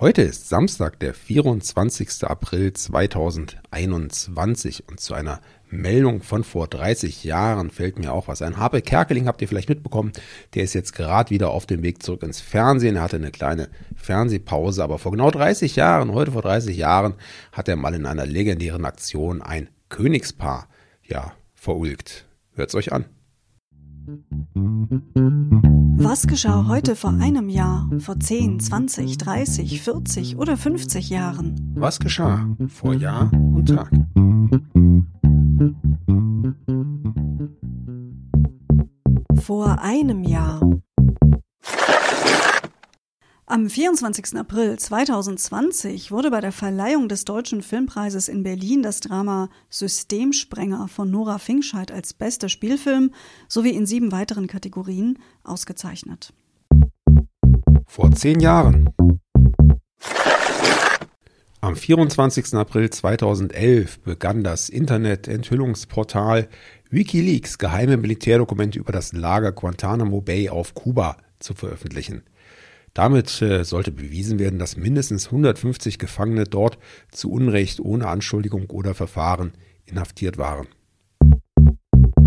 Heute ist Samstag, der 24. April 2021 und zu einer Meldung von vor 30 Jahren fällt mir auch was ein. Habe Kerkeling habt ihr vielleicht mitbekommen, der ist jetzt gerade wieder auf dem Weg zurück ins Fernsehen. Er hatte eine kleine Fernsehpause, aber vor genau 30 Jahren, heute vor 30 Jahren, hat er mal in einer legendären Aktion ein Königspaar, ja, verulgt. Hört's euch an. Was geschah heute vor einem Jahr, vor 10, 20, 30, 40 oder 50 Jahren? Was geschah vor Jahr und Tag? Vor einem Jahr. Am 24. April 2020 wurde bei der Verleihung des Deutschen Filmpreises in Berlin das Drama Systemsprenger von Nora Finkscheid als bester Spielfilm sowie in sieben weiteren Kategorien ausgezeichnet. Vor zehn Jahren. Am 24. April 2011 begann das Internet-Enthüllungsportal Wikileaks geheime Militärdokumente über das Lager Guantanamo Bay auf Kuba zu veröffentlichen. Damit äh, sollte bewiesen werden, dass mindestens 150 Gefangene dort zu Unrecht ohne Anschuldigung oder Verfahren inhaftiert waren.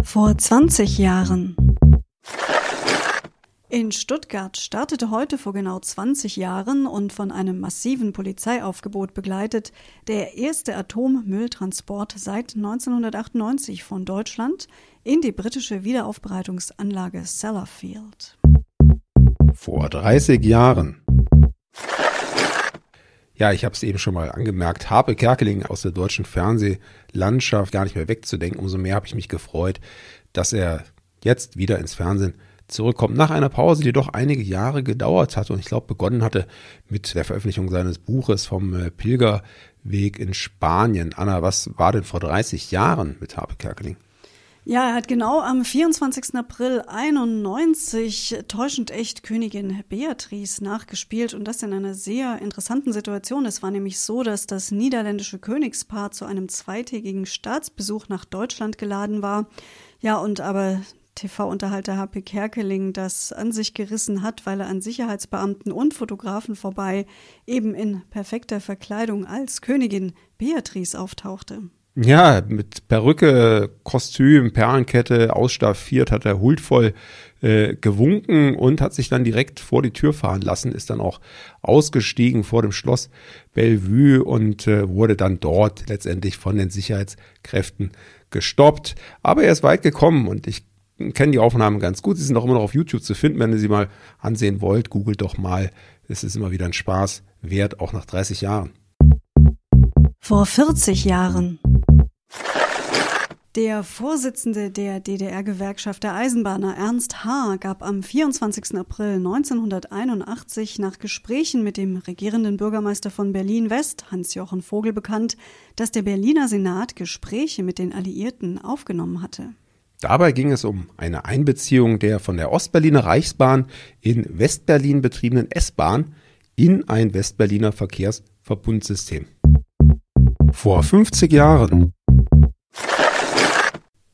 Vor 20 Jahren. In Stuttgart startete heute vor genau 20 Jahren und von einem massiven Polizeiaufgebot begleitet der erste Atommülltransport seit 1998 von Deutschland in die britische Wiederaufbereitungsanlage Sellafield vor 30 Jahren. Ja, ich habe es eben schon mal angemerkt, Harpe Kerkeling aus der deutschen Fernsehlandschaft gar nicht mehr wegzudenken. Umso mehr habe ich mich gefreut, dass er jetzt wieder ins Fernsehen zurückkommt. Nach einer Pause, die doch einige Jahre gedauert hat und ich glaube begonnen hatte mit der Veröffentlichung seines Buches vom äh, Pilgerweg in Spanien. Anna, was war denn vor 30 Jahren mit Harpe Kerkeling? Ja, er hat genau am 24. April 91 täuschend echt Königin Beatrice nachgespielt und das in einer sehr interessanten Situation. Es war nämlich so, dass das niederländische Königspaar zu einem zweitägigen Staatsbesuch nach Deutschland geladen war. Ja, und aber TV-Unterhalter HP Kerkeling das an sich gerissen hat, weil er an Sicherheitsbeamten und Fotografen vorbei eben in perfekter Verkleidung als Königin Beatrice auftauchte. Ja, mit Perücke, Kostüm, Perlenkette, ausstaffiert hat er huldvoll äh, gewunken und hat sich dann direkt vor die Tür fahren lassen, ist dann auch ausgestiegen vor dem Schloss Bellevue und äh, wurde dann dort letztendlich von den Sicherheitskräften gestoppt. Aber er ist weit gekommen und ich kenne die Aufnahmen ganz gut. Sie sind auch immer noch auf YouTube zu finden, wenn ihr sie mal ansehen wollt. Googelt doch mal. Es ist immer wieder ein Spaß wert, auch nach 30 Jahren. Vor 40 Jahren. Der Vorsitzende der DDR-Gewerkschaft der Eisenbahner Ernst H. gab am 24. April 1981 nach Gesprächen mit dem regierenden Bürgermeister von Berlin-West, Hans-Jochen Vogel, bekannt, dass der Berliner Senat Gespräche mit den Alliierten aufgenommen hatte. Dabei ging es um eine Einbeziehung der von der Ostberliner Reichsbahn in Westberlin betriebenen S-Bahn in ein Westberliner Verkehrsverbundsystem vor 50 Jahren.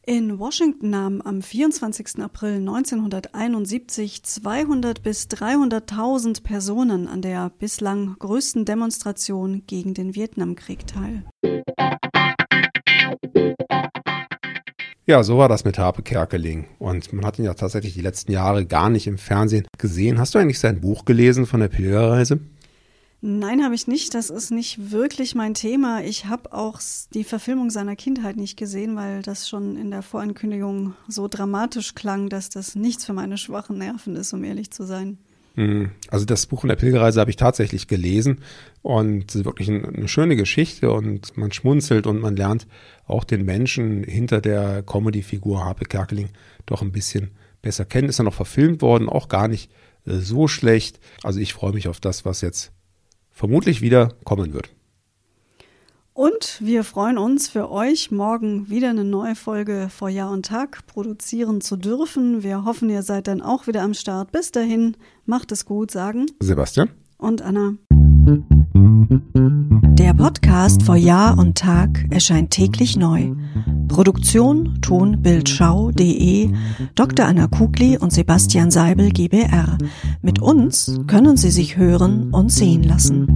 In Washington nahmen am 24. April 1971 200 bis 300.000 Personen an der bislang größten Demonstration gegen den Vietnamkrieg teil. Ja, so war das mit Harpe Kerkeling. Und man hat ihn ja tatsächlich die letzten Jahre gar nicht im Fernsehen gesehen. Hast du eigentlich sein Buch gelesen von der Pilgerreise? Nein, habe ich nicht. Das ist nicht wirklich mein Thema. Ich habe auch die Verfilmung seiner Kindheit nicht gesehen, weil das schon in der Vorankündigung so dramatisch klang, dass das nichts für meine schwachen Nerven ist, um ehrlich zu sein. Hm. Also das Buch von der Pilgerreise habe ich tatsächlich gelesen und es ist wirklich eine schöne Geschichte und man schmunzelt und man lernt auch den Menschen hinter der Comedy-Figur Harpe Kerkeling doch ein bisschen besser kennen. Ist dann noch verfilmt worden, auch gar nicht äh, so schlecht. Also ich freue mich auf das, was jetzt vermutlich wieder kommen wird. Und wir freuen uns für euch, morgen wieder eine neue Folge vor Jahr und Tag produzieren zu dürfen. Wir hoffen, ihr seid dann auch wieder am Start. Bis dahin, macht es gut, sagen Sebastian und Anna. Der Podcast vor Jahr und Tag erscheint täglich neu. Produktion tonbildschau.de Dr. Anna Kugli und Sebastian Seibel GBR. Mit uns können Sie sich hören und sehen lassen.